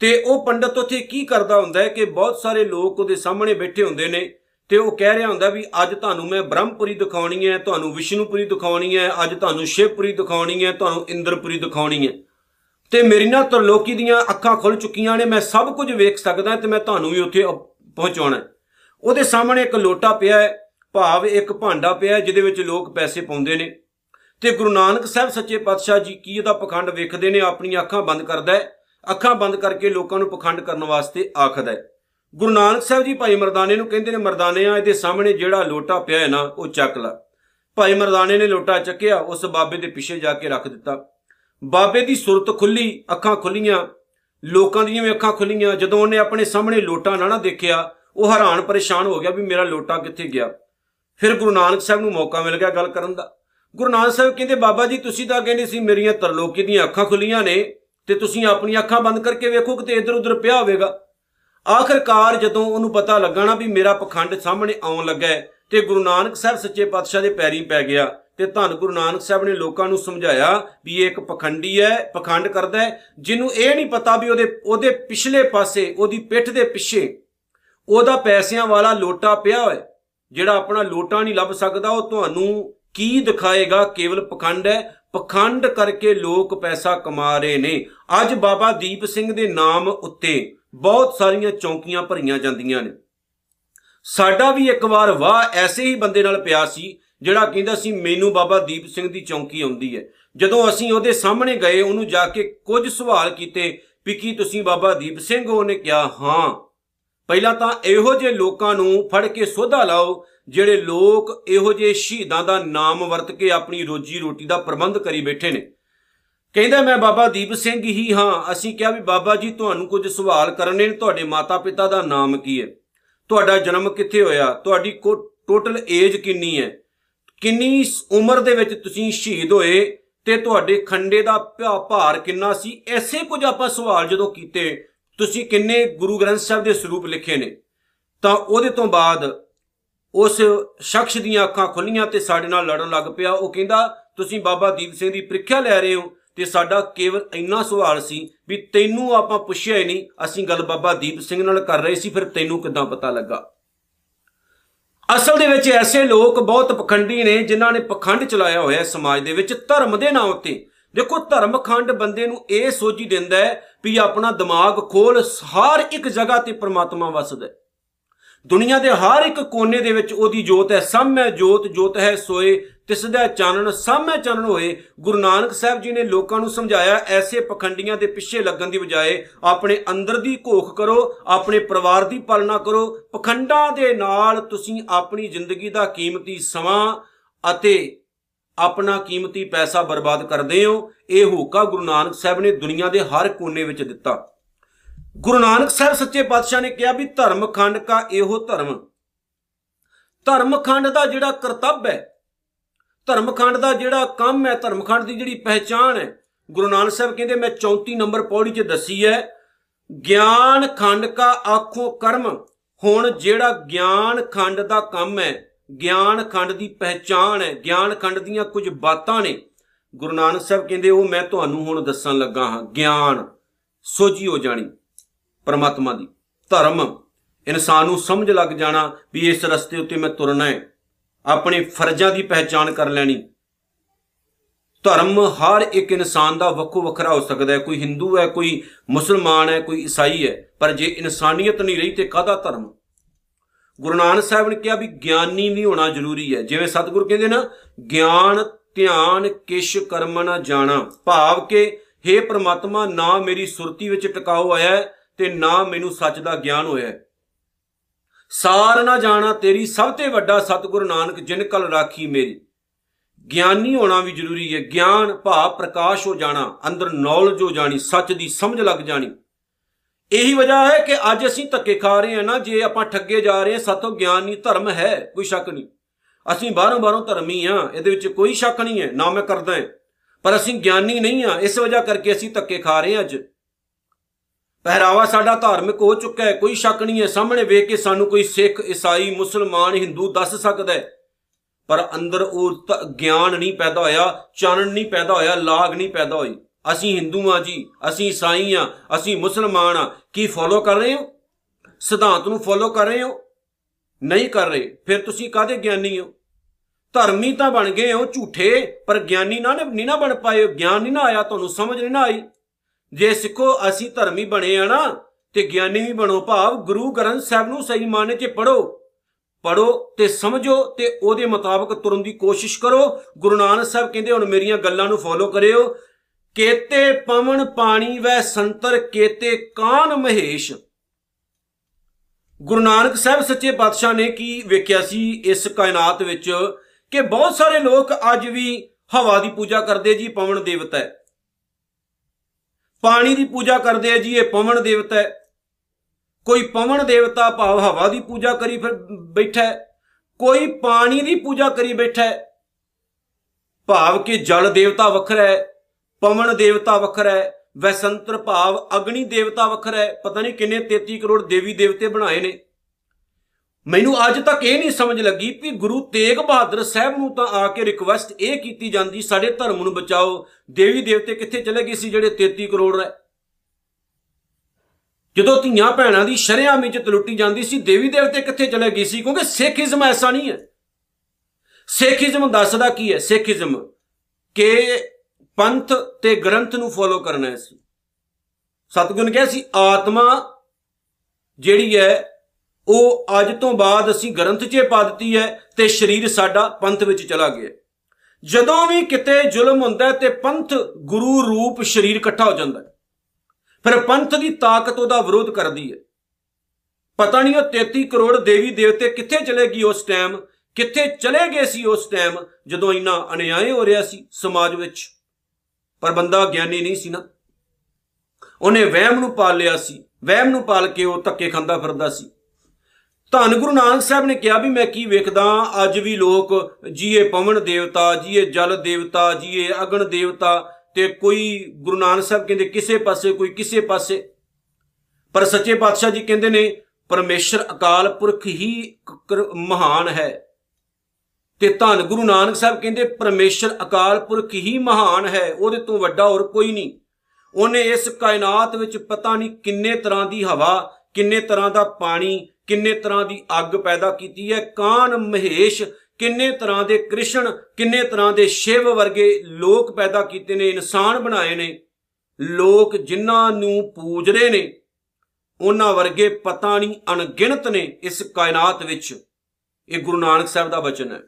ਤੇ ਉਹ ਪੰਡਤ ਉੱਥੇ ਕੀ ਕਰਦਾ ਹੁੰਦਾ ਹੈ ਕਿ ਬਹੁਤ ਸਾਰੇ ਲੋਕ ਉਹਦੇ ਸਾਹਮਣੇ ਬੈਠੇ ਹੁੰਦੇ ਨੇ ਤੇ ਉਹ ਕਹਿ ਰਿਹਾ ਹੁੰਦਾ ਵੀ ਅੱਜ ਤੁਹਾਨੂੰ ਮੈਂ ਬ੍ਰਹਮਪੁਰੀ ਦਿਖਾਉਣੀ ਹੈ, ਤੁਹਾਨੂੰ ਵਿਸ਼ਨੂਪੁਰੀ ਦਿਖਾਉਣੀ ਹੈ, ਅੱਜ ਤੁਹਾਨੂੰ ਸ਼ਿਵਪੁਰੀ ਦਿਖਾਉਣੀ ਹੈ, ਤੁਹਾਨੂੰ ਇੰਦਰਪੁਰੀ ਦਿਖਾਉਣੀ ਹੈ। ਤੇ ਮੇਰੀ ਨਾ ਤਰਲੋਕੀ ਦੀਆਂ ਅੱਖਾਂ ਖੁੱਲ ਚੁੱਕੀਆਂ ਨੇ, ਮੈਂ ਸਭ ਕੁਝ ਵੇਖ ਸਕਦਾ ਤੇ ਮੈਂ ਤੁਹਾਨੂੰ ਵੀ ਉੱਥੇ ਪਹੁੰਚਾਉਣਾ। ਉਹਦੇ ਸਾਹਮਣੇ ਇੱਕ ਲੋਟਾ ਪਿਆ ਹੈ, ਭਾਵ ਇੱਕ ਭਾਂਡਾ ਪਿਆ ਹੈ, ਜਿਹਦੇ ਵਿੱਚ ਲੋਕ ਪੈਸੇ ਪਾਉਂਦੇ ਨੇ। ਤੇ ਗੁਰੂ ਨਾਨਕ ਸਾਹਿਬ ਸੱਚੇ ਪਾਤਸ਼ਾਹ ਜੀ ਕੀ ਇਹਦਾ ਪਖੰਡ ਵੇਖਦੇ ਨੇ, ਆਪਣੀਆਂ ਅੱਖਾਂ ਬੰਦ ਕਰਦਾ ਹੈ। ਅੱਖਾਂ ਬੰਦ ਕਰਕੇ ਲੋਕਾਂ ਨੂੰ ਪਖੰਡ ਕਰਨ ਵਾਸਤੇ ਆਖਦਾ ਹੈ। ਗੁਰੂ ਨਾਨਕ ਸਾਹਿਬ ਜੀ ਭਾਈ ਮਰਦਾਨੇ ਨੂੰ ਕਹਿੰਦੇ ਨੇ ਮਰਦਾਨਿਆਂ ਇਹਦੇ ਸਾਹਮਣੇ ਜਿਹੜਾ ਲੋਟਾ ਪਿਆ ਹੈ ਨਾ, ਉਹ ਚੱਕ ਲੈ। ਭਾਈ ਮਰਦਾਨੇ ਨੇ ਲੋਟਾ ਚੱਕਿਆ, ਉਸ ਬਾਬੇ ਦੇ ਪਿੱਛੇ ਜਾ ਕੇ ਰੱਖ ਦਿੱਤਾ। ਬਾਬੇ ਦੀ ਸੁਰਤ ਖੁੱਲੀ, ਅੱਖਾਂ ਖੁੱਲੀਆਂ। ਲੋਕਾਂ ਦੀਆਂ ਵੀ ਅੱਖਾਂ ਖੁੱਲੀਆਂ। ਜਦੋਂ ਉਹਨੇ ਆਪਣੇ ਸਾਹਮਣੇ ਲੋਟਾ ਨਾ ਨਾ ਦੇਖਿਆ, ਉਹ ਹੈਰਾਨ ਪਰੇਸ਼ਾਨ ਹੋ ਗਿਆ ਵੀ ਮੇਰਾ ਲੋਟਾ ਕਿੱਥੇ ਗਿਆ। ਫਿਰ ਗੁਰੂ ਨਾਨਕ ਸਾਹਿਬ ਨੂੰ ਮੌਕਾ ਮਿਲ ਗਿਆ ਗੱਲ ਕਰਨ ਦਾ। ਗੁਰੂ ਨਾਨਕ ਸਾਹਿਬ ਕਹਿੰਦੇ, ਬਾਬਾ ਜੀ, ਤੁਸੀਂ ਤਾਂ ਕਹਿੰਦੇ ਸੀ ਮੇਰੀਆਂ ਤਰਲੋਕੀ ਦੀਆਂ ਅੱਖਾਂ ਖੁੱਲੀਆਂ ਨੇ, ਤੇ ਤੁਸੀਂ ਆਪਣੀਆਂ ਅੱਖਾਂ ਬੰਦ ਕਰਕੇ ਵੇਖੋ ਕਿਤੇ ਇੱਧਰ ਉੱਧਰ ਪਿਆ ਹੋਵੇਗਾ। ਆਖਰਕਾਰ ਜਦੋਂ ਉਹਨੂੰ ਪਤਾ ਲੱਗਣਾ ਵੀ ਮੇਰਾ ਪਖੰਡ ਸਾਹਮਣੇ ਆਉਣ ਲੱਗਾ ਤੇ ਗੁਰੂ ਨਾਨਕ ਸਾਹਿਬ ਸੱਚੇ ਪਾਤਸ਼ਾਹ ਦੇ ਪੈਰੀਂ ਪੈ ਗਿਆ। ਤੇ ਧੰਨ ਗੁਰੂ ਨਾਨਕ ਸਾਹਿਬ ਨੇ ਲੋਕਾਂ ਨੂੰ ਸਮਝਾਇਆ ਵੀ ਇਹ ਇੱਕ ਪਖੰਡੀ ਹੈ, ਪਖੰਡ ਕਰਦਾ ਹੈ, ਜਿਹਨੂੰ ਇਹ ਨਹੀਂ ਪਤਾ ਵੀ ਉਹਦੇ ਉਹਦੇ ਪਿਛਲੇ ਪਾਸੇ, ਉਹਦੀ ਪਿੱਠ ਦੇ ਪਿੱਛੇ ਉਹਦਾ ਪੈਸਿਆਂ ਵਾਲਾ ਲੋਟਾ ਪਿਆ ਹੋਇਆ ਜਿਹੜਾ ਆਪਣਾ ਲੋਟਾ ਨਹੀਂ ਲੱਭ ਸਕਦਾ, ਉਹ ਤੁਹਾਨੂੰ ਕੀ ਦਿਖਾਏਗਾ? ਕੇਵਲ ਪਖੰਡ ਹੈ। ਪਖੰਡ ਕਰਕੇ ਲੋਕ ਪੈਸਾ ਕਮਾ ਰਹੇ ਨੇ। ਅੱਜ ਬਾਬਾ ਦੀਪ ਸਿੰਘ ਦੇ ਨਾਮ ਉੱਤੇ ਬਹੁਤ ਸਾਰੀਆਂ ਚੌਂਕੀਆਂ ਭਰੀਆਂ ਜਾਂਦੀਆਂ ਨੇ। ਸਾਡਾ ਵੀ ਇੱਕ ਵਾਰ ਵਾਹ ਐਸੇ ਹੀ ਬੰਦੇ ਨਾਲ ਪਿਆ ਸੀ ਜਿਹੜਾ ਕਹਿੰਦਾ ਸੀ, ਮੈਨੂੰ ਬਾਬਾ ਦੀਪ ਸਿੰਘ ਦੀ ਚੌਂਕੀ ਆਉਂਦੀ ਹੈ। ਜਦੋਂ ਅਸੀਂ ਉਹਦੇ ਸਾਹਮਣੇ ਗਏ, ਉਹਨੂੰ ਜਾ ਕੇ ਕੁਝ ਸਵਾਲ ਕੀਤੇ ਵੀ ਕੀ ਤੁਸੀਂ ਬਾਬਾ ਦੀਪ ਸਿੰਘ ਹੋ? ਉਹਨੇ ਕਿਹਾ, ਹਾਂ। ਪਹਿਲਾਂ ਤਾਂ ਇਹੋ ਜਿਹੇ ਲੋਕਾਂ ਨੂੰ ਫੜ ਕੇ ਸੋਧਾ ਲਾਓ, ਜਿਹੜੇ ਲੋਕ ਇਹੋ ਜਿਹੇ ਸ਼ਹੀਦਾਂ ਦਾ ਨਾਮ ਵਰਤ ਕੇ ਆਪਣੀ ਰੋਜੀ ਰੋਟੀ ਦਾ ਪ੍ਰਬੰਧ ਕਰੀ ਬੈਠੇ ਨੇ। ਕਹਿੰਦਾ, ਮੈਂ ਬਾਬਾ ਦੀਪ ਸਿੰਘ ਹੀ ਹਾਂ। ਅਸੀਂ ਕਿਹਾ ਵੀ, ਬਾਬਾ ਜੀ, ਤੁਹਾਨੂੰ ਕੁਝ ਸਵਾਲ ਕਰਨੇ ਨੇ। ਤੁਹਾਡੇ ਮਾਤਾ ਪਿਤਾ ਦਾ ਨਾਮ ਕੀ ਹੈ? ਤੁਹਾਡਾ ਜਨਮ ਕਿੱਥੇ ਹੋਇਆ? ਤੁਹਾਡੀ ਟੋਟਲ ਏਜ ਕਿੰਨੀ ਹੈ? ਕਿੰਨੀ ਉਮਰ ਦੇ ਵਿੱਚ ਤੁਸੀਂ ਸ਼ਹੀਦ ਹੋਏ ਤੇ ਤੁਹਾਡੇ ਖੰਡੇ ਦਾ ਭਾਰ ਕਿੰਨਾ ਸੀ? ਐਸੇ ਕੁਝ ਆਪਾਂ ਸਵਾਲ ਜਦੋਂ ਕੀਤੇ, ਤੁਸੀਂ ਕਿੰਨੇ ਗੁਰੂ ਗ੍ਰੰਥ ਸਾਹਿਬ ਦੇ ਸਰੂਪ ਲਿਖੇ ਨੇ। ਤਾਂ ਉਹਦੇ ਤੋਂ ਬਾਅਦ ਉਸ ਸ਼ਖਸ ਦੀਆਂ ਅੱਖਾਂ ਖੁੱਲੀਆਂ ਤੇ ਸਾਡੇ ਨਾਲ ਲੜਨ ਲੱਗ ਪਿਆ। ਉਹ ਕਹਿੰਦਾ, ਤੁਸੀਂ ਬਾਬਾ ਦੀਪ ਸਿੰਘ ਦੀ ਪ੍ਰੀਖਿਆ ਲੈ ਰਹੇ ਹੋ ਤੇ ਸਾਡਾ ਕੇਵਲ ਇੰਨਾ ਸਵਾਲ ਸੀ ਵੀ ਤੈਨੂੰ ਆਪਾਂ ਪੁੱਛਿਆ ਹੀ ਨਹੀਂ, ਅਸੀਂ ਗੱਲ ਬਾਬਾ ਦੀਪ ਸਿੰਘ ਨਾਲ ਕਰ ਰਹੇ ਸੀ, ਫਿਰ ਤੈਨੂੰ ਕਿਦਾਂ ਪਤਾ ਲੱਗਾ? ਅਸਲ ਦੇ ਵਿੱਚ ਐਸੇ ਲੋਕ ਬਹੁਤ ਪਖੰਡੀ ਨੇ ਜਿਨ੍ਹਾਂ ਨੇ ਪਖੰਡ ਚਲਾਇਆ ਹੋਇਆ ਸਮਾਜ ਦੇ ਵਿੱਚ ਧਰਮ ਦੇ ਨਾਂ ਉੱਤੇ। ਦੇਖੋ ਧਰਮਖੰਡ ਬੰਦੇ ਨੂੰ ਇਹ ਸੋਚੀ ਦਿੰਦਾ ਹੈ ਵੀ ਆਪਣਾ ਦਿਮਾਗ ਖੋਲ, ਹਰ ਇੱਕ ਜਗ੍ਹਾ ਤੇ ਪ੍ਰਮਾਤਮਾ ਵਸਦਾ ਹੈ। ਦੁਨੀਆ ਦੇ ਹਰ ਇੱਕ ਕੋਨੇ ਦੇ ਵਿੱਚ ਉਹਦੀ ਜੋਤ ਹੈ। ਸਾਹਮਣੇ ਜੋਤ ਜੋਤ ਹੈ, ਸੋਏ ਤਿਸ ਦਾ ਚਾਨਣ, ਸਾਹਮਣੇ ਚਾਨਣ ਹੋਏ, ਗੁਰੂ ਨਾਨਕ ਸਾਹਿਬ ਜੀ ਨੇ ਲੋਕਾਂ ਨੂੰ ਸਮਝਾਇਆ, ਐਸੇ ਪਖੰਡੀਆਂ ਦੇ ਪਿੱਛੇ ਲੱਗਣ ਦੀ ਬਜਾਏ ਆਪਣੇ ਅੰਦਰ ਦੀ ਘੋਖ ਕਰੋ, ਆਪਣੇ ਪਰਿਵਾਰ ਦੀ ਪਾਲਣਾ ਕਰੋ, ਪਖੰਡਾਂ ਦੇ ਨਾਲ ਤੁਸੀਂ ਆਪਣੀ ਜ਼ਿੰਦਗੀ ਦਾ ਕੀਮਤੀ ਸਮਾਂ ਅਤੇ ਆਪਣਾ ਕੀਮਤੀ ਪੈਸਾ ਬਰਬਾਦ ਕਰਦੇ ਹੋ। ਇਹ ਹੋਕਾ ਗੁਰੂ ਨਾਨਕ ਸਾਹਿਬ ਨੇ ਦੁਨੀਆ ਦੇ ਹਰ ਕੋਨੇ ਵਿੱਚ ਦਿੱਤਾ। ਗੁਰੂ ਨਾਨਕ ਸਾਹਿਬ ਸੱਚੇ ਪਾਤਸ਼ਾਹ ਨੇ ਕਿਹਾ ਵੀ ਧਰਮਖੰਡ ਕਾ ਇਹੋ ਧਰਮ। ਧਰਮਖੰਡ ਦਾ ਜਿਹੜਾ ਕਰਤੱਵ ਹੈ ਧਰਮਖੰਡ ਦਾ ਜਿਹੜਾ ਕੰਮ ਹੈ, ਧਰਮਖੰਡ ਦੀ ਜਿਹੜੀ ਪਹਿਚਾਣ ਹੈ, ਗੁਰੂ ਨਾਨਕ ਸਾਹਿਬ ਕਹਿੰਦੇ, ਮੈਂ 34 ਨੰਬਰ ਪੌੜੀ 'ਚ ਦੱਸੀ ਹੈ, ਗਿਆਨ ਖੰਡ ਕਾ ਆਖੋ ਕਰਮ, ਹੁਣ ਜਿਹੜਾ ਗਿਆਨ ਖੰਡ ਦਾ ਕੰਮ ਹੈ, ਗਿਆਨ ਖੰਡ ਦੀ ਪਹਿਚਾਣ ਹੈ, ਗਿਆਨ ਖੰਡ ਦੀਆਂ ਕੁਝ ਬਾਤਾਂ ਨੇ। ਗੁਰੂ ਨਾਨਕ ਸਾਹਿਬ ਕਹਿੰਦੇ, ਉਹ ਮੈਂ ਤੁਹਾਨੂੰ ਹੁਣ ਦੱਸਣ ਲੱਗਾ ਹਾਂ, ਗਿਆਨ, ਸੋਝੀ ਹੋ ਜਾਣੀ, ਪਰਮਾਤਮਾ ਦੀ, ਧਰਮ, ਇਨਸਾਨ ਨੂੰ ਸਮਝ ਲੱਗ ਜਾਣਾ ਵੀ ਇਸ ਰਸਤੇ ਉੱਤੇ ਮੈਂ ਤੁਰਨਾ ਹੈ। ਆਪਣੇ ਫਰਜ਼ਾਂ ਦੀ ਪਹਿਚਾਨ ਕਰ ਲੈਣੀ। ਧਰਮ ਹਰ ਇੱਕ ਇਨਸਾਨ ਦਾ ਵੱਖੋ ਵੱਖਰਾ ਹੋ ਸਕਦਾ ਹੈ। ਕੋਈ ਹਿੰਦੂ ਹੈ, ਕੋਈ ਮੁਸਲਮਾਨ ਹੈ, ਕੋਈ ਈਸਾਈ ਹੈ, ਪਰ ਜੇ ਇਨਸਾਨੀਅਤ ਨਹੀਂ ਰਹੀ ਤੇ ਕਾਹਦਾ ਧਰਮ? ਗੁਰੂ ਨਾਨਕ ਸਾਹਿਬ ਨੇ ਕਿਹਾ ਵੀ ਗਿਆਨੀ ਵੀ ਹੋਣਾ ਜ਼ਰੂਰੀ ਹੈ। ਜਿਵੇਂ ਸਤਿਗੁਰ ਕਹਿੰਦੇ ਨਾ, ਗਿਆਨ, ਧਿਆਨ ਕਿਛ ਕਰਮ ਨਾ ਜਾਣਾ। ਭਾਵ ਕਿ हे ਪ੍ਰਮਾਤਮਾ, ਨਾ ਮੇਰੀ ਸੁਰਤੀ ਵਿੱਚ ਟਿਕਾਉ ਆਇਆ ਤੇ ਨਾ ਮੈਨੂੰ ਸੱਚ ਦਾ ਗਿਆਨ ਹੋਇਆ ਸਾਰ ਨਾ ਜਾਣਾ ਤੇਰੀ ਸਭ ਤੋਂ ਵੱਡਾ ਸਤਿਗੁਰ ਨਾਨਕ ਜਿਨ ਕਲ ਰਾਖੀ ਮੇਰੀ। ਗਿਆਨੀ ਹੋਣਾ ਵੀ ਜ਼ਰੂਰੀ ਹੈ ਗਿਆਨ, ਭਾਵ, ਪ੍ਰਕਾਸ਼ ਹੋ ਜਾਣਾ, ਅੰਦਰ ਨੌਲੇਜ ਹੋ ਜਾਣੀ, ਸੱਚ ਦੀ ਸਮਝ ਲੱਗ ਜਾਣੀ। ਇਹੀ ਵਜ੍ਹਾ ਹੈ ਕਿ ਅੱਜ ਅਸੀਂ ਧੱਕੇ ਖਾ ਰਹੇ ਹਾਂ ਨਾ, ਜੇ ਆਪਾਂ ਠੱਗੇ ਜਾ ਰਹੇ ਹਾਂ, ਸਾਤੋਂ ਗਿਆਨ ਨਹੀਂ ਧਰਮ ਹੈ, ਕੋਈ ਸ਼ੱਕ ਨਹੀਂ। ਅਸੀਂ ਬਾਹਰੋਂ ਬਾਹਰੋਂ ਧਰਮੀ ਆ ਇਹਦੇ ਵਿੱਚ ਕੋਈ ਸ਼ੱਕ ਨਹੀਂ ਹੈ, ਨਾ ਮੈਂ ਕਰਦਾ ਹਾਂ। ਪਰ ਅਸੀਂ ਗਿਆਨੀ ਨਹੀਂ ਆ ਇਸ ਵਜ੍ਹਾ ਕਰਕੇ ਅਸੀਂ ਧੱਕੇ ਖਾ ਰਹੇ ਹਾਂ ਅੱਜ। ਪਹਿਰਾਵਾ ਸਾਡਾ ਧਾਰਮਿਕ ਹੋ ਚੁੱਕਾ ਹੈ, ਕੋਈ ਸ਼ੱਕ ਨਹੀਂ ਹੈ। ਸਾਹਮਣੇ ਵੇਖ ਕੇ ਸਾਨੂੰ ਕੋਈ ਸਿੱਖ, ਈਸਾਈ, ਮੁਸਲਮਾਨ, ਹਿੰਦੂ ਦੱਸ ਸਕਦਾ ਹੈ। ਪਰ ਅੰਦਰ ਉਹ ਗਿਆਨ ਨਹੀਂ ਪੈਦਾ ਹੋਇਆ, ਚਾਨਣ ਨਹੀਂ ਪੈਦਾ ਹੋਇਆ, ਲਾਗ ਨਹੀਂ ਪੈਦਾ ਹੋਈ। ਅਸੀਂ ਹਿੰਦੂ ਆ ਜੀ, ਅਸੀਂ ਈਸਾਈ ਆ ਅਸੀਂ ਮੁਸਲਮਾਨ ਆ ਕੀ ਫੋਲੋ ਕਰ ਰਹੇ ਹੋ? ਸਿਧਾਂਤ ਨੂੰ ਫੋਲੋ ਕਰ ਰਹੇ ਹੋ? ਨਹੀਂ ਕਰ ਰਹੇ। ਫਿਰ ਤੁਸੀਂ ਕਾਹਦੇ ਗਿਆਨੀ ਹੋ? ਧਰਮੀ ਤਾਂ ਬਣ ਗਏ ਹੋ ਝੂਠੇ, ਪਰ ਗਿਆਨੀ ਨਾ, ਨਹੀਂ ਨਾ ਬਣ ਪਾਏ ਗਿਆਨ ਨਹੀਂ ਨਾ ਆਇਆ ਤੁਹਾਨੂੰ, ਸਮਝ ਨਹੀਂ ਨਾ ਆਈ। ਜੇ ਸਿੱਖੋ ਅਸੀਂ ਧਰਮੀ ਬਣੇ ਆ ਨਾ, ਤੇ ਗਿਆਨੀ ਵੀ ਬਣੋ ਭਾਵ, ਗੁਰੂ ਗ੍ਰੰਥ ਸਾਹਿਬ ਨੂੰ ਸਹੀ ਮਾਨੇ 'ਚ ਪੜੋ ਪੜੋ ਤੇ ਸਮਝੋ ਤੇ ਉਹਦੇ ਮੁਤਾਬਕ ਤੁਰਨ ਦੀ ਕੋਸ਼ਿਸ਼ ਕਰੋ। ਗੁਰੂ ਨਾਨਕ ਸਾਹਿਬ ਕਹਿੰਦੇ ਹੁਣ ਮੇਰੀਆਂ ਗੱਲਾਂ ਨੂੰ ਫੋਲੋ ਕਰਿਓ। ਕੇਤੇ ਪਵਨ ਪਾਣੀ ਵੈ ਸੰਤਰ, ਕੇਤੇ ਕਾਨ ਮਹੇਸ਼। ਗੁਰੂ ਨਾਨਕ ਸਾਹਿਬ ਸੱਚੇ ਪਾਤਸ਼ਾਹ ਨੇ ਕੀ ਵੇਖਿਆ ਸੀ ਇਸ ਕਾਇਨਾਤ ਵਿੱਚ? ਕਿ ਬਹੁਤ ਸਾਰੇ ਲੋਕ ਅੱਜ ਵੀ ਹਵਾ ਦੀ ਪੂਜਾ ਕਰਦੇ ਜੀ, ਪਵਨ ਦੇਵਤਾ ਹੈ। ਪਾਣੀ ਦੀ ਪੂਜਾ ਕਰਦੇ ਆ ਜੀ, ਇਹ ਪਵਨ ਦੇਵਤਾ ਹੈ। ਕੋਈ ਪਵਨ ਦੇਵਤਾ ਭਾਵ ਹਵਾ ਦੀ ਪੂਜਾ ਕਰੀ ਫਿਰ ਬੈਠਾ ਹੈ। ਕੋਈ ਪਾਣੀ ਦੀ ਪੂਜਾ ਕਰੀ ਬੈਠਾ ਹੈ। ਭਾਵ ਕਿ ਜਲ ਦੇਵਤਾ ਵੱਖਰਾ ਹੈ, ਪਵਨ ਦੇਵਤਾ ਵੱਖਰਾ ਹੈ, ਵੈਸੰਤਰ ਭਾਵ ਅਗਨੀ ਦੇਵਤਾ ਵੱਖਰਾ ਹੈ। ਪਤਾ ਨਹੀਂ ਕਿੰਨੇ 33 ਕਰੋੜ ਦੇਵੀ ਦੇਵਤੇ ਬਣਾਏ ਨੇ। ਮੈਨੂੰ ਅੱਜ ਤੱਕ ਇਹ ਨਹੀਂ ਸਮਝ ਲੱਗੀ ਕਿ ਗੁਰੂ ਤੇਗ ਬਹਾਦਰ ਸਾਹਿਬ ਨੂੰ ਤਾਂ ਆ ਕੇ ਰਿਕਵੈਸਟ ਇਹ ਕੀਤੀ ਜਾਂਦੀ, ਸਾਡੇ ਧਰਮ ਨੂੰ ਬਚਾਓ। ਦੇਵੀ ਦੇਵਤੇ ਕਿੱਥੇ ਚਲੇ ਗਏ ਸੀ ਜਿਹੜੇ 33 ਕਰੋੜ ਹੈ ਜਦੋਂ ਧੀਆਂ ਭੈਣਾਂ ਦੀ ਸ਼ਰਿਆਮ ਇੱਜ਼ਤ ਲੁੱਟੀ ਜਾਂਦੀ ਸੀ, ਦੇਵੀ ਦੇਵਤੇ ਕਿੱਥੇ ਚਲੇ ਗਏ ਸੀ? ਕਿਉਂਕਿ ਸਿੱਖੀਜ਼ਮ ਐਸਾ ਨਹੀਂ ਹੈ। ਸਿੱਖੀਜ਼ਮ ਦੱਸਦਾ ਕੀ ਹੈ? ਸਿੱਖੀਜ਼ਮ ਕਿ ਪੰਥ ਤੇ ਗ੍ਰੰਥ ਨੂੰ ਫੋਲੋ ਕਰਨਾ ਹੈ ਸੀ ਸਤਿਗੁਰੂ ਨੇ ਕਿਹਾ ਸੀ, ਆਤਮਾ ਜਿਹੜੀ ਹੈ ਉਹ ਅੱਜ ਤੋਂ ਬਾਅਦ ਅਸੀਂ ਗ੍ਰੰਥ 'ਚ ਪਾ ਦਿੱਤੀ ਹੈ ਤੇ ਸਰੀਰ ਸਾਡਾ ਪੰਥ ਵਿੱਚ ਚਲਾ ਗਿਆ। ਜਦੋਂ ਵੀ ਕਿਤੇ ਜ਼ੁਲਮ ਹੁੰਦਾ ਤੇ ਪੰਥ ਗੁਰੂ ਰੂਪ ਸਰੀਰ ਇਕੱਠਾ ਹੋ ਜਾਂਦਾ ਫਿਰ ਪੰਥ ਦੀ ਤਾਕਤ ਉਹਦਾ ਵਿਰੋਧ ਕਰਦੀ ਹੈ। ਪਤਾ ਨਹੀਂ ਉਹ 33 ਕਰੋੜ ਦੇਵੀ ਦੇਵਤੇ ਕਿੱਥੇ ਚਲੇ ਗਈ ਉਸ ਟਾਈਮ, ਕਿੱਥੇ ਚਲੇ ਗਏ ਸੀ ਉਸ ਟਾਈਮ, ਜਦੋਂ ਇੰਨਾ ਅਨਿਆਏ ਹੋ ਰਿਹਾ ਸੀ ਸਮਾਜ ਵਿੱਚ। ਪਰ ਬੰਦਾ ਗਿਆਨੀ ਨਹੀਂ ਸੀ ਨਾ। ਉਹਨੇ ਵਹਿਮ ਨੂੰ ਪਾਲ ਲਿਆ ਸੀ। ਵਹਿਮ ਨੂੰ ਪਾਲ ਕੇ ਉਹ ਧੱਕੇ ਖਾਂਦਾ ਫਿਰਦਾ ਸੀ। ਧੰਨ ਗੁਰੂ ਨਾਨਕ ਸਾਹਿਬ ਨੇ ਕਿਹਾ ਵੀ ਮੈਂ ਕੀ ਵੇਖਦਾ ਅੱਜ ਵੀ ਲੋਕ ਜੀਏ ਪਵਨ ਦੇਵਤਾ, ਜੀਏ ਜਲ ਦੇਵਤਾ, ਜੀਏ ਅਗਨ ਦੇਵਤਾ ਤੇ ਕੋਈ ਗੁਰੂ ਨਾਨਕ ਸਾਹਿਬ ਕਹਿੰਦੇ ਕਿਸੇ ਪਾਸੇ, ਕੋਈ ਕਿਸੇ ਪਾਸੇ। ਪਰ ਸੱਚੇ ਪਾਤਸ਼ਾਹ ਜੀ ਕਹਿੰਦੇ ਨੇ, ਪਰਮੇਸ਼ਰ ਅਕਾਲ ਪੁਰਖ ਹੀ ਮਹਾਨ ਹੈ। ਤੇ ਧੰਨ ਗੁਰੂ ਨਾਨਕ ਸਾਹਿਬ ਕਹਿੰਦੇ, ਪਰਮੇਸ਼ਰ ਅਕਾਲ ਪੁਰਖ ਹੀ ਮਹਾਨ ਹੈ, ਉਹਦੇ ਤੋਂ ਵੱਡਾ ਹੋਰ ਕੋਈ ਨਹੀਂ। ਉਹਨੇ ਇਸ ਕਾਇਨਾਤ ਵਿੱਚ ਪਤਾ ਨਹੀਂ ਕਿੰਨੇ ਤਰ੍ਹਾਂ ਦੀ ਹਵਾ, ਕਿੰਨੇ ਤਰ੍ਹਾਂ ਦਾ ਪਾਣੀ ਕਿੰਨੇ ਤਰ੍ਹਾਂ ਦੀ ਅੱਗ ਪੈਦਾ ਕੀਤੀ ਹੈ? ਕਾਨ ਮਹੇਸ਼, ਕਿੰਨੇ ਤਰ੍ਹਾਂ ਦੇ ਕ੍ਰਿਸ਼ਨ, ਕਿੰਨੇ ਤਰ੍ਹਾਂ ਦੇ ਸ਼ਿਵ ਵਰਗੇ ਲੋਕ ਪੈਦਾ ਕੀਤੇ ਨੇ, ਇਨਸਾਨ ਬਣਾਏ ਨੇ। ਲੋਕ ਜਿਨ੍ਹਾਂ ਨੂੰ ਪੂਜ ਰਹੇ ਨੇ, ਉਹਨਾਂ ਵਰਗੇ ਪਤਾ ਨਹੀਂ ਅਣਗਿਣਤ ਨੇ ਇਸ ਕਾਇਨਾਤ ਵਿੱਚ। ਇਹ ਗੁਰੂ ਨਾਨਕ ਸਾਹਿਬ ਦਾ ਬਚਨ ਹੈ